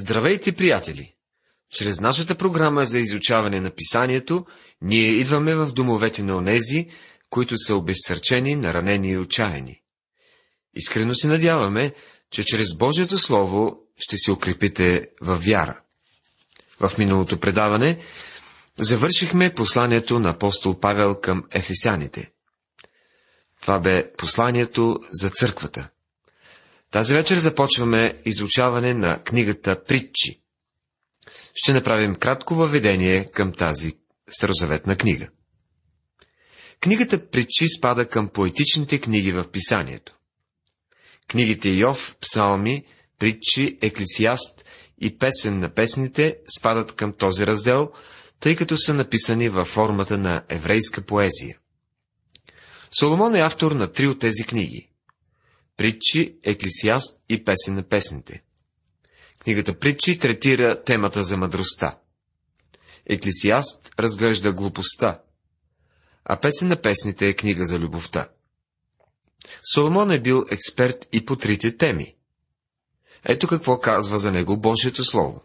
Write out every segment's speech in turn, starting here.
Здравейте, приятели! Чрез нашата програма за изучаване на писанието, ние идваме в домовете на онези, които са обезсърчени, наранени и отчаяни. Искрено се надяваме, че чрез Божието Слово ще се укрепите във вяра. В миналото предаване завършихме посланието на апостол Павел към ефесяните. Това бе посланието за църквата. Тази вечер започваме изучаване на книгата Притчи. Ще направим кратко въведение към тази старозаветна книга. Книгата Притчи спада към поетичните книги в писанието. Книгите Йов, Псалми, Притчи, Еклесиаст и Песен на песните спадат към този раздел, тъй като са написани във формата на еврейска поезия. Соломон е автор на три от тези книги Притчи, Еклисиаст и Песен на песните. Книгата Притчи третира темата за мъдростта. Еклисиаст разглежда глупостта, а Песен на песните е книга за любовта. Соломон е бил експерт и по трите теми. Ето какво казва за него Божието Слово.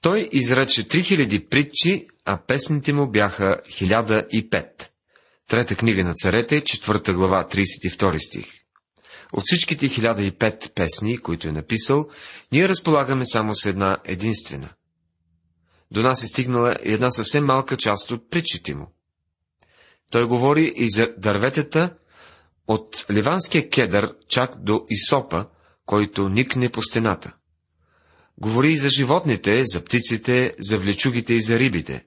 Той изрече 3000 притчи, а песните му бяха 1005. Трета книга на царете, четвърта глава, 32 стих. От всичките 1005 песни, които е написал, ние разполагаме само с една единствена. До нас е стигнала една съвсем малка част от притчите му. Той говори и за дърветата от ливанския кедър чак до Исопа, който никне по стената. Говори и за животните, за птиците, за влечугите и за рибите.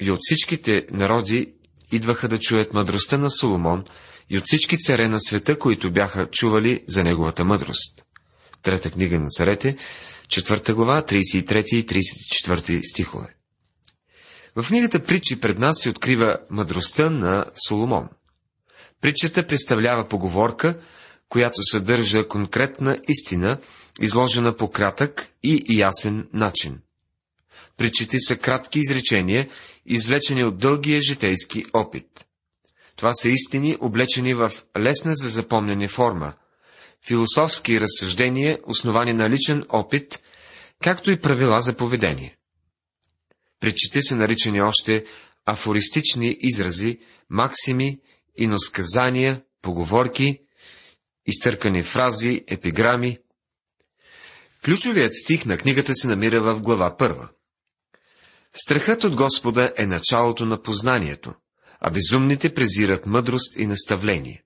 И от всичките народи идваха да чуят мъдростта на Соломон, и от всички царе на света, които бяха чували за неговата мъдрост. Трета книга на царете, четвърта глава, 33 и 34 стихове. В книгата Притчи пред нас се открива мъдростта на Соломон. Притчата представлява поговорка, която съдържа конкретна истина, изложена по кратък и ясен начин. Притчите са кратки изречения, извлечени от дългия житейски опит. Това са истини, облечени в лесна за запомнене форма, философски разсъждения, основани на личен опит, както и правила за поведение. Причите са наричани още афористични изрази, максими, иносказания, поговорки, изтъркани фрази, епиграми. Ключовият стих на книгата се намира в глава първа. Страхът от Господа е началото на познанието а безумните презират мъдрост и наставление.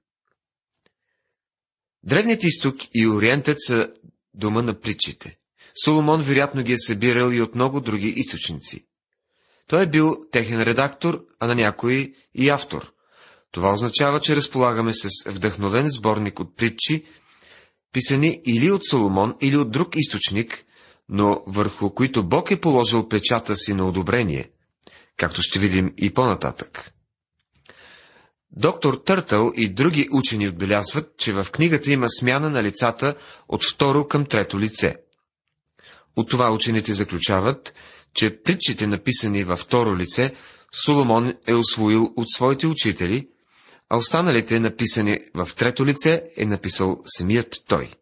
Древният изток и Ориентът са дома на притчите. Соломон вероятно ги е събирал и от много други източници. Той е бил техен редактор, а на някой и автор. Това означава, че разполагаме с вдъхновен сборник от притчи, писани или от Соломон, или от друг източник, но върху които Бог е положил печата си на одобрение, както ще видим и по-нататък. Доктор Търтъл и други учени отбелязват, че в книгата има смяна на лицата от второ към трето лице. От това учените заключават, че притчите, написани във второ лице, Соломон е освоил от своите учители, а останалите, написани в трето лице, е написал самият той.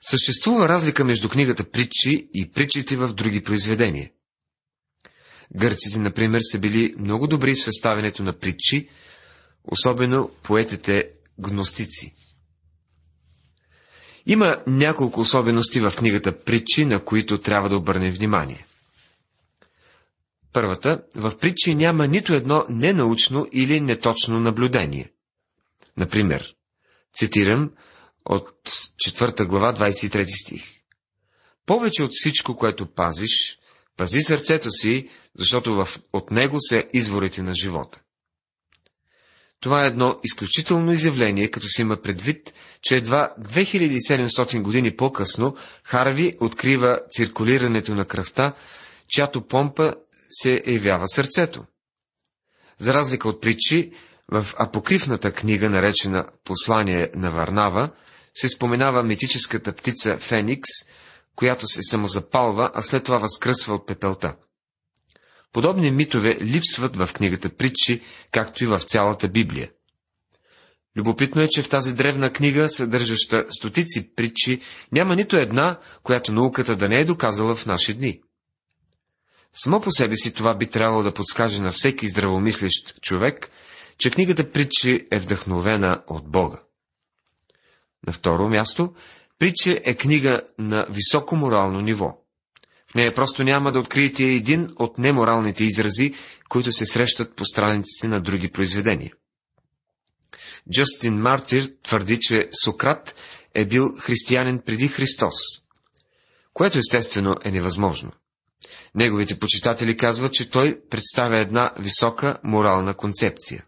Съществува разлика между книгата притчи и притчите в други произведения. Гърците, например, са били много добри в съставянето на притчи, особено поетите гностици. Има няколко особености в книгата притчи, на които трябва да обърнем внимание. Първата, в притчи няма нито едно ненаучно или неточно наблюдение. Например, цитирам от 4 глава 23 стих. Повече от всичко, което пазиш, Пази сърцето си, защото в, от него са изворите на живота. Това е едно изключително изявление, като се има предвид, че едва 2700 години по-късно Харви открива циркулирането на кръвта, чиято помпа се явява сърцето. За разлика от притчи, в апокривната книга, наречена Послание на Варнава, се споменава митическата птица Феникс, която се самозапалва, а след това възкръсва от пепелта. Подобни митове липсват в книгата Притчи, както и в цялата Библия. Любопитно е, че в тази древна книга, съдържаща стотици притчи, няма нито една, която науката да не е доказала в наши дни. Само по себе си това би трябвало да подскаже на всеки здравомислещ човек, че книгата притчи е вдъхновена от Бога. На второ място, притча е книга на високо морално ниво. В нея просто няма да откриете един от неморалните изрази, които се срещат по страниците на други произведения. Джастин Мартир твърди, че Сократ е бил християнин преди Христос, което естествено е невъзможно. Неговите почитатели казват, че той представя една висока морална концепция.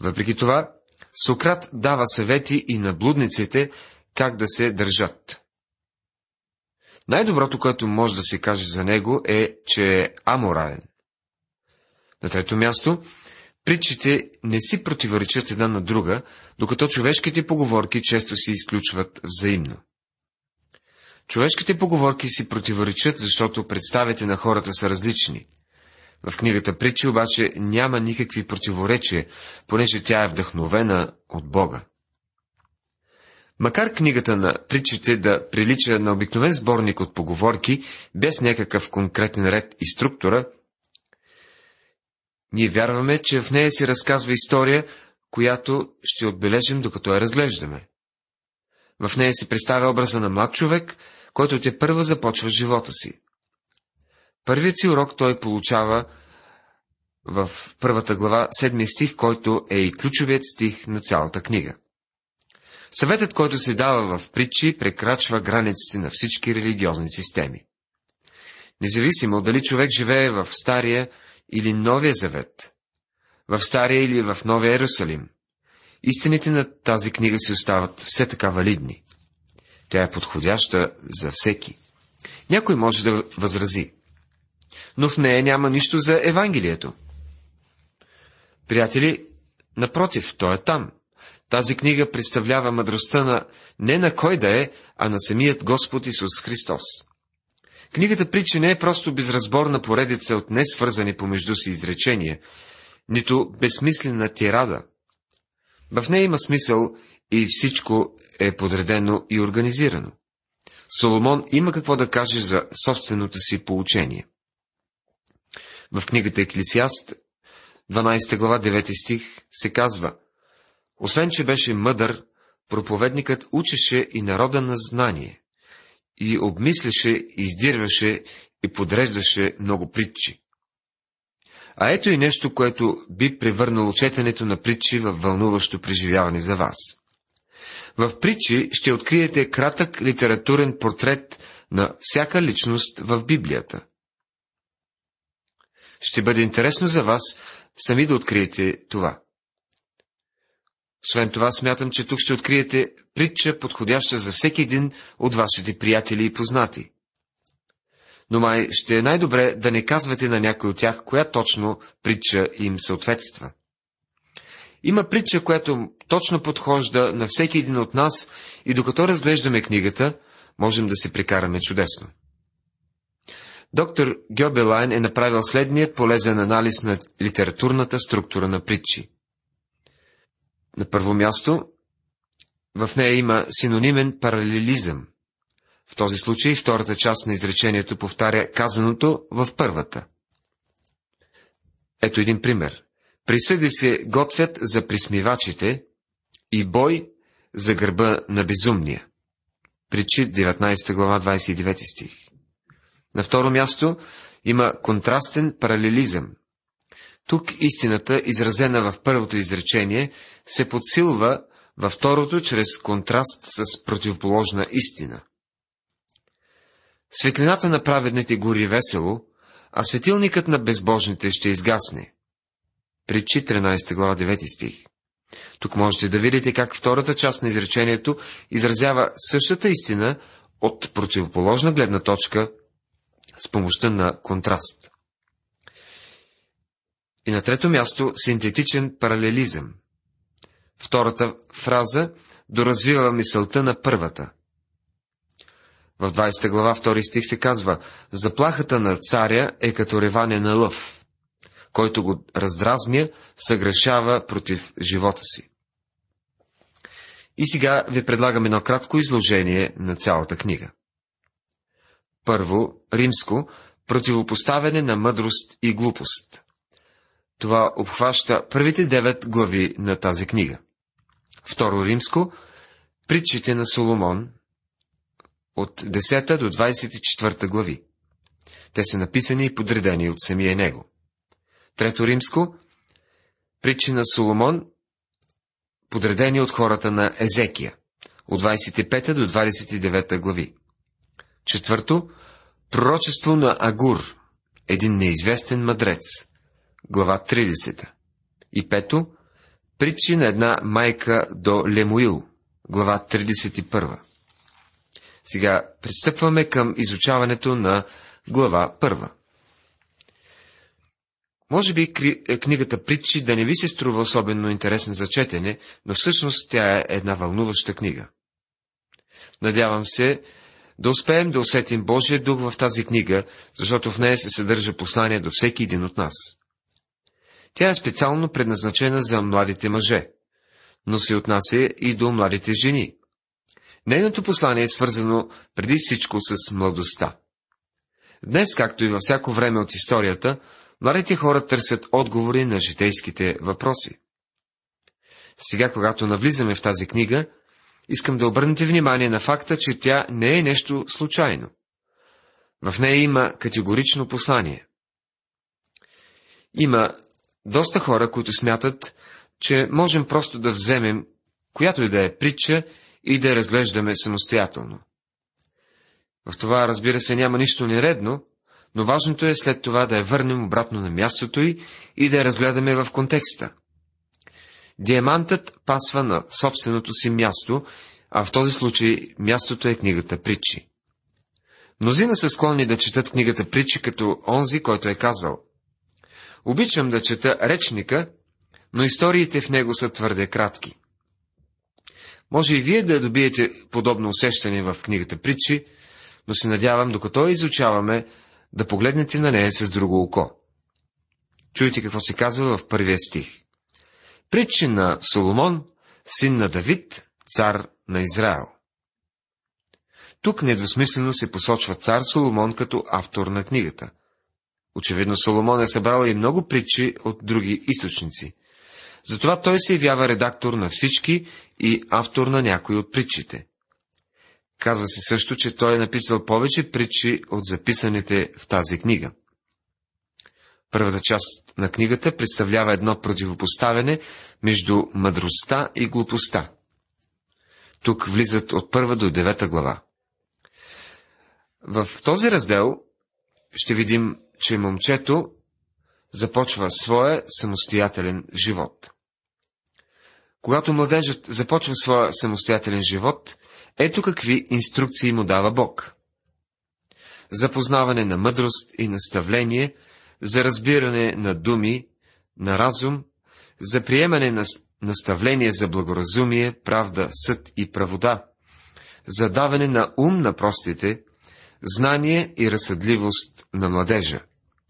Въпреки това, Сократ дава съвети и на блудниците как да се държат. Най-доброто, което може да се каже за него е, че е аморален. На трето място, притчите не си противоречат една на друга, докато човешките поговорки често се изключват взаимно. Човешките поговорки си противоречат, защото представите на хората са различни. В книгата Притчи обаче няма никакви противоречия, понеже тя е вдъхновена от Бога. Макар книгата на притчите да прилича на обикновен сборник от поговорки, без някакъв конкретен ред и структура, ние вярваме, че в нея се разказва история, която ще отбележим, докато я разглеждаме. В нея се представя образа на млад човек, който те първа започва живота си. Първият си урок той получава в първата глава, седмия стих, който е и ключовият стих на цялата книга. Съветът, който се дава в притчи, прекрачва границите на всички религиозни системи. Независимо дали човек живее в Стария или Новия Завет, в Стария или в Новия Иерусалим, истините на тази книга си остават все така валидни. Тя е подходяща за всеки. Някой може да възрази. Но в нея няма нищо за Евангелието. Приятели, напротив, той е там. Тази книга представлява мъдростта на не на кой да е, а на самият Господ Исус Христос. Книгата притчи не е просто безразборна поредица от несвързани помежду си изречения, нито безсмислена тирада. В нея има смисъл и всичко е подредено и организирано. Соломон има какво да каже за собственото си получение. В книгата Еклисиаст, 12 глава, 9 стих, се казва Освен, че беше мъдър, проповедникът учеше и народа на знание, и обмисляше, издирваше и подреждаше много притчи. А ето и нещо, което би превърнало четенето на притчи в вълнуващо преживяване за вас. В притчи ще откриете кратък литературен портрет на всяка личност в Библията. Ще бъде интересно за вас сами да откриете това. Освен това, смятам, че тук ще откриете притча, подходяща за всеки един от вашите приятели и познати. Но май ще е най-добре да не казвате на някой от тях, коя точно притча им съответства. Има притча, която точно подхожда на всеки един от нас и докато разглеждаме книгата, можем да се прекараме чудесно. Доктор Гьобелайн е направил следният полезен анализ на литературната структура на притчи. На първо място, в нея има синонимен паралелизъм. В този случай втората част на изречението повтаря казаното в първата. Ето един пример. Присъди се готвят за присмивачите и бой за гърба на безумния. Причи 19 глава 29 стих. На второ място има контрастен паралелизъм. Тук истината, изразена в първото изречение, се подсилва във второто чрез контраст с противоположна истина. Светлината на праведните гори весело, а светилникът на безбожните ще изгасне. Притчи 13 глава 9 стих. Тук можете да видите как втората част на изречението изразява същата истина от противоположна гледна точка с помощта на контраст. И на трето място синтетичен паралелизъм. Втората фраза доразвива мисълта на първата. В 20 глава, втори стих се казва, заплахата на царя е като реване на лъв. Който го раздразня, съгрешава против живота си. И сега ви предлагам едно кратко изложение на цялата книга. Първо, римско, противопоставяне на мъдрост и глупост. Това обхваща първите девет глави на тази книга. Второ римско, притчите на Соломон, от 10 до 24 глави. Те са написани и подредени от самия него. Трето римско, притчи на Соломон, подредени от хората на Езекия, от 25 до 29 глави. Четвърто, пророчество на Агур, един неизвестен мъдрец, глава 30. И пето, притчи на една майка до Лемуил, глава 31. Сега пристъпваме към изучаването на глава 1. Може би е, книгата Притчи да не ви се струва особено интересна за четене, но всъщност тя е една вълнуваща книга. Надявам се да успеем да усетим Божия дух в тази книга, защото в нея се съдържа послание до всеки един от нас. Тя е специално предназначена за младите мъже, но се отнася и до младите жени. Нейното послание е свързано преди всичко с младостта. Днес, както и във всяко време от историята, младите хора търсят отговори на житейските въпроси. Сега, когато навлизаме в тази книга, искам да обърнете внимание на факта, че тя не е нещо случайно. В нея има категорично послание. Има доста хора, които смятат, че можем просто да вземем която и да е притча и да я разглеждаме самостоятелно. В това, разбира се, няма нищо нередно, но важното е след това да я върнем обратно на мястото й и да я разгледаме в контекста. Диамантът пасва на собственото си място, а в този случай мястото е книгата Притчи. Мнозина са склонни да четат книгата Притчи като онзи, който е казал. Обичам да чета речника, но историите в него са твърде кратки. Може и вие да добиете подобно усещане в книгата Притчи, но се надявам, докато я изучаваме, да погледнете на нея с друго око. Чуйте какво се казва в първия стих. Притчи на Соломон, син на Давид, цар на Израел. Тук недвусмислено се посочва цар Соломон като автор на книгата. Очевидно Соломон е събрал и много притчи от други източници. Затова той се явява редактор на всички и автор на някои от притчите. Казва се също, че той е написал повече притчи от записаните в тази книга. Първата част на книгата представлява едно противопоставяне между мъдростта и глупостта. Тук влизат от първа до девета глава. В този раздел ще видим, че момчето започва своя самостоятелен живот. Когато младежът започва своя самостоятелен живот, ето какви инструкции му дава Бог. За познаване на мъдрост и наставление, за разбиране на думи, на разум, за приемане на наставление за благоразумие, правда, съд и правода, за даване на ум на простите, знание и разсъдливост на младежа.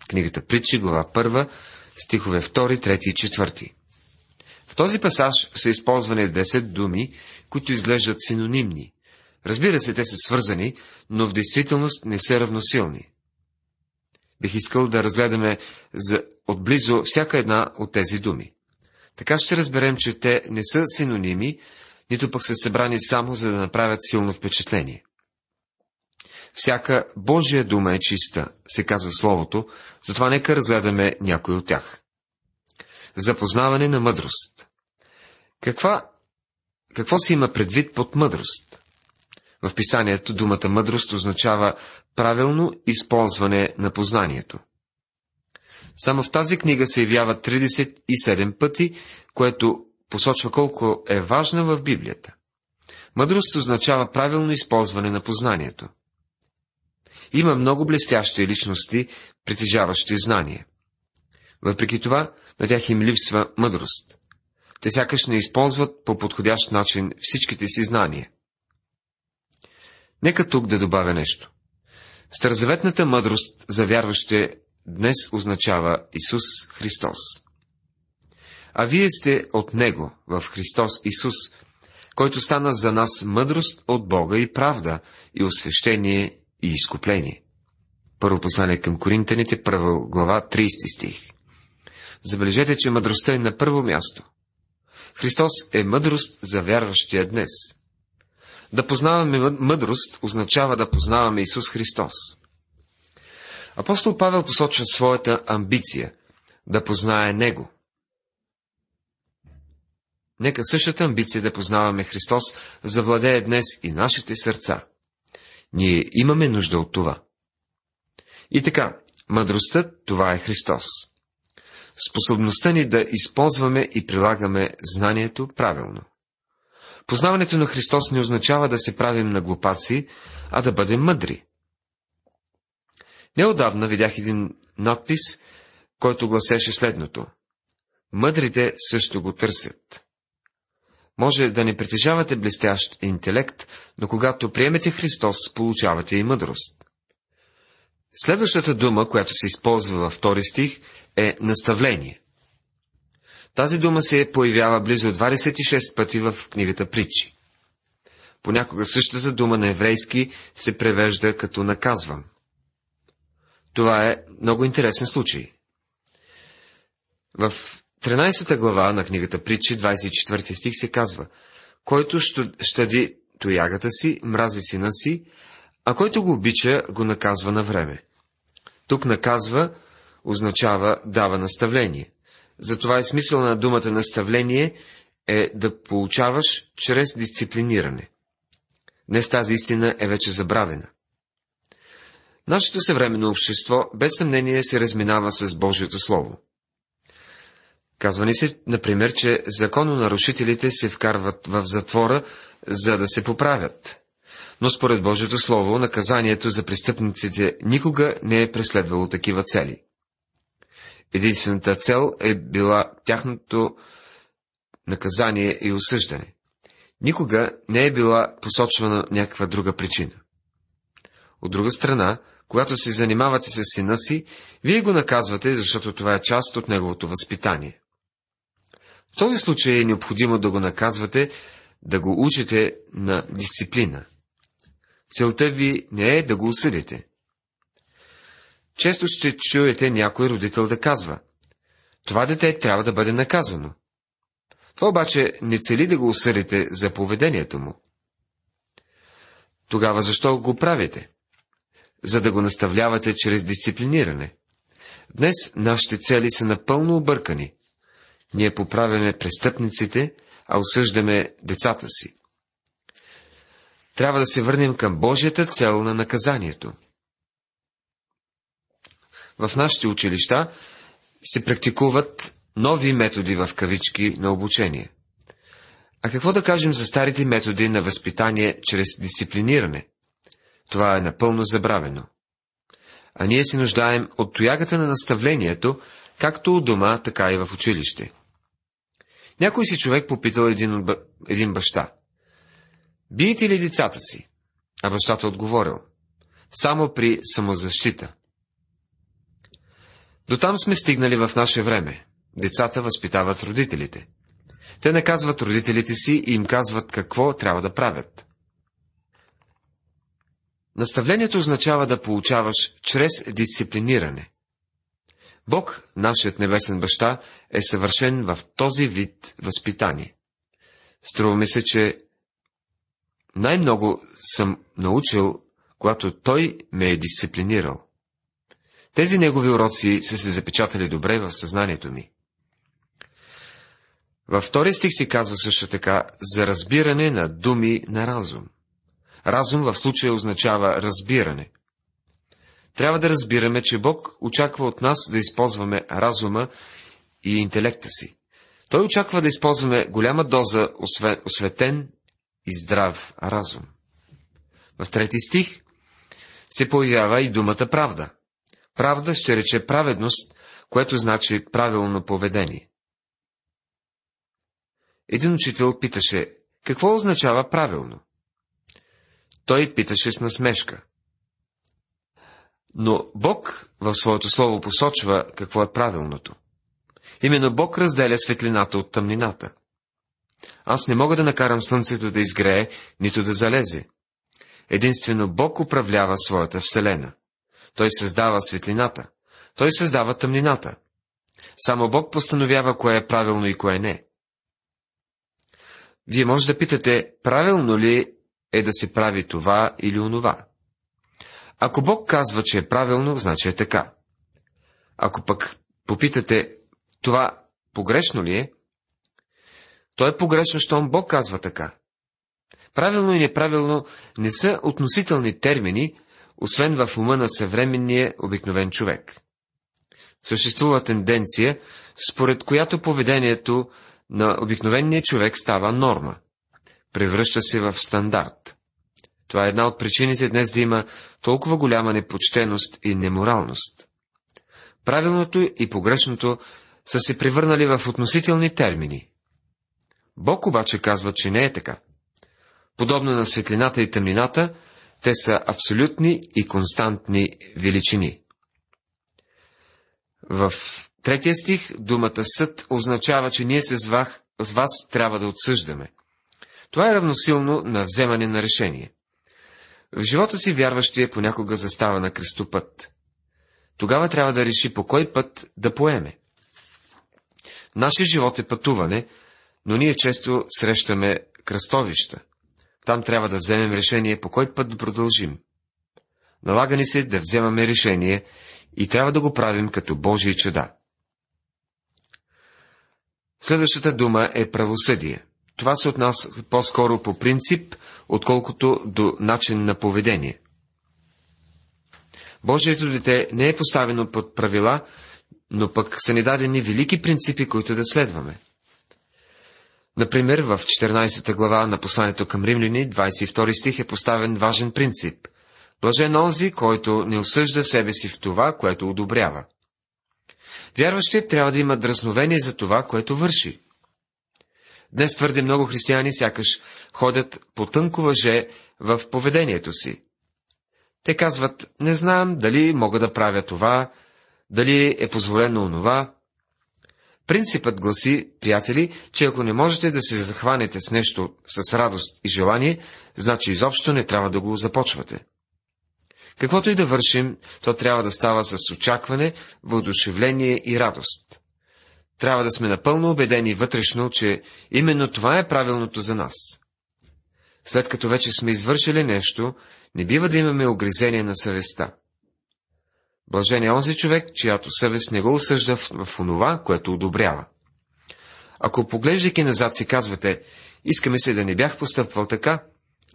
Книгата Притчи, глава 1, стихове 2, 3 и 4. В този пасаж са използвани 10 думи, които изглеждат синонимни. Разбира се, те са свързани, но в действителност не са равносилни. Бих искал да разгледаме за отблизо всяка една от тези думи. Така ще разберем, че те не са синоними, нито пък са събрани само за да направят силно впечатление. Всяка Божия дума е чиста, се казва Словото, затова нека разгледаме някой от тях. Запознаване на мъдрост. Каква, какво се има предвид под мъдрост? В писанието думата мъдрост означава правилно използване на познанието. Само в тази книга се явява 37 пъти, което посочва колко е важна в Библията. Мъдрост означава правилно използване на познанието. Има много блестящи личности, притежаващи знания. Въпреки това, на тях им липсва мъдрост. Те сякаш не използват по подходящ начин всичките си знания. Нека тук да добавя нещо. Старозаветната мъдрост за вярващите днес означава Исус Христос. А вие сте от Него, в Христос Исус, който стана за нас мъдрост от Бога и правда, и освещение, и изкупление. Първо послание към Коринтаните, първа глава, 30 стих. Забележете, че мъдростта е на първо място. Христос е мъдрост за вярващия днес. Да познаваме мъдрост означава да познаваме Исус Христос. Апостол Павел посочва своята амбиция да познае Него. Нека същата амбиция да познаваме Христос завладее днес и нашите сърца. Ние имаме нужда от това. И така, мъдростта, това е Христос. Способността ни да използваме и прилагаме знанието правилно. Познаването на Христос не означава да се правим на глупаци, а да бъдем мъдри. Неодавна видях един надпис, който гласеше следното. Мъдрите също го търсят. Може да не притежавате блестящ интелект, но когато приемете Христос, получавате и мъдрост. Следващата дума, която се използва във втори стих, е наставление. Тази дума се появява близо 26 пъти в книгата Притчи. Понякога същата дума на еврейски се превежда като наказвам. Това е много интересен случай. В 13 глава на книгата Притчи, 24 стих се казва, който щади тоягата си, мрази сина си, а който го обича, го наказва на време. Тук наказва означава дава наставление. Затова и смисъл на думата наставление е да получаваш чрез дисциплиниране. Днес тази истина е вече забравена. Нашето съвременно общество без съмнение се разминава с Божието Слово. Казва ни се, например, че закононарушителите се вкарват в затвора, за да се поправят. Но според Божието Слово, наказанието за престъпниците никога не е преследвало такива цели. Единствената цел е била тяхното наказание и осъждане. Никога не е била посочвана някаква друга причина. От друга страна, когато се занимавате с сина си, вие го наказвате, защото това е част от неговото възпитание. В този случай е необходимо да го наказвате, да го учите на дисциплина. Целта ви не е да го осъдите. Често ще чуете някой родител да казва, това дете трябва да бъде наказано. Това обаче не цели да го осъдите за поведението му. Тогава защо го правите? За да го наставлявате чрез дисциплиниране. Днес нашите цели са напълно объркани. Ние поправяме престъпниците, а осъждаме децата си. Трябва да се върнем към Божията цел на наказанието – в нашите училища се практикуват нови методи в кавички на обучение. А какво да кажем за старите методи на възпитание чрез дисциплиниране? Това е напълно забравено. А ние се нуждаем от тоягата на наставлението, както у дома, така и в училище. Някой си човек попитал един, един баща. Биете ли децата си? А бащата отговорил. Само при самозащита. До там сме стигнали в наше време. Децата възпитават родителите. Те наказват родителите си и им казват какво трябва да правят. Наставлението означава да получаваш чрез дисциплиниране. Бог, нашият небесен баща, е съвършен в този вид възпитание. Струва ми се, че най-много съм научил, когато Той ме е дисциплинирал. Тези негови уроци са се запечатали добре в съзнанието ми. Във втория стих си казва също така за разбиране на думи на разум. Разум в случая означава разбиране. Трябва да разбираме, че Бог очаква от нас да използваме разума и интелекта си. Той очаква да използваме голяма доза осветен и здрав разум. В трети стих се появява и думата правда. Правда ще рече праведност, което значи правилно поведение. Един учител питаше, какво означава правилно? Той питаше с насмешка. Но Бог в своето слово посочва какво е правилното. Именно Бог разделя светлината от тъмнината. Аз не мога да накарам слънцето да изгрее, нито да залезе. Единствено Бог управлява своята вселена. Той създава светлината. Той създава тъмнината. Само Бог постановява кое е правилно и кое не. Вие може да питате, правилно ли е да се прави това или онова. Ако Бог казва, че е правилно, значи е така. Ако пък попитате, това погрешно ли е, то е погрешно, щом Бог казва така. Правилно и неправилно не са относителни термини, освен в ума на съвременния обикновен човек. Съществува тенденция, според която поведението на обикновения човек става норма. Превръща се в стандарт. Това е една от причините днес да има толкова голяма непочтеност и неморалност. Правилното и погрешното са се превърнали в относителни термини. Бог обаче казва, че не е така. Подобно на светлината и тъмнината, те са абсолютни и константни величини. В третия стих думата съд означава, че ние с вас, с вас трябва да отсъждаме. Това е равносилно на вземане на решение. В живота си вярващия понякога застава на кръстопът. Тогава трябва да реши по кой път да поеме. Нашия живот е пътуване, но ние често срещаме кръстовища. Там трябва да вземем решение по кой път да продължим. Налага ни се да вземаме решение и трябва да го правим като Божие чеда. Следващата дума е правосъдие. Това се отнася по-скоро по принцип, отколкото до начин на поведение. Божието дете не е поставено под правила, но пък са ни дадени велики принципи, които да следваме. Например, в 14 глава на посланието към римляни, 22 стих е поставен важен принцип. Блажен онзи, който не осъжда себе си в това, което одобрява. Вярващият трябва да има дразновение за това, което върши. Днес твърде много християни сякаш ходят по тънко въже в поведението си. Те казват, не знам дали мога да правя това, дали е позволено онова. Принципът гласи, приятели, че ако не можете да се захванете с нещо с радост и желание, значи изобщо не трябва да го започвате. Каквото и да вършим, то трябва да става с очакване, въодушевление и радост. Трябва да сме напълно убедени вътрешно, че именно това е правилното за нас. След като вече сме извършили нещо, не бива да имаме огризение на съвестта. Блажен е онзи човек, чиято съвест не го осъжда в, в онова, което одобрява. Ако поглеждайки назад си казвате, искаме се да не бях постъпвал така,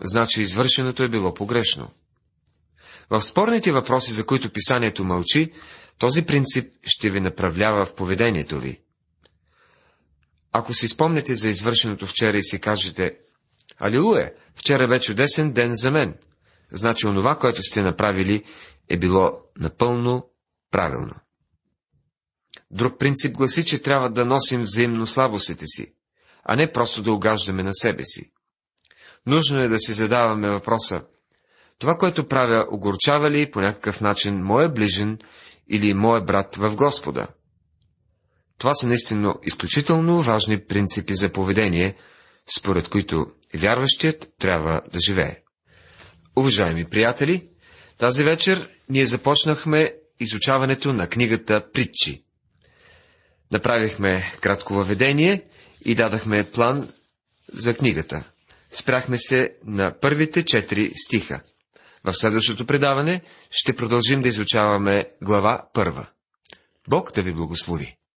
значи извършеното е било погрешно. В спорните въпроси, за които писанието мълчи, този принцип ще ви направлява в поведението ви. Ако си спомнете за извършеното вчера и си кажете, Алилуя, вчера бе чудесен ден за мен, значи онова, което сте направили, е било напълно правилно. Друг принцип гласи, че трябва да носим взаимно слабостите си, а не просто да угаждаме на себе си. Нужно е да си задаваме въпроса, това, което правя, огорчава ли по някакъв начин моя ближен или моя брат в Господа? Това са наистина изключително важни принципи за поведение, според които вярващият трябва да живее. Уважаеми приятели, тази вечер ние започнахме изучаването на книгата Притчи. Направихме кратко въведение и дадахме план за книгата. Спряхме се на първите четири стиха. В следващото предаване ще продължим да изучаваме глава първа. Бог да ви благослови!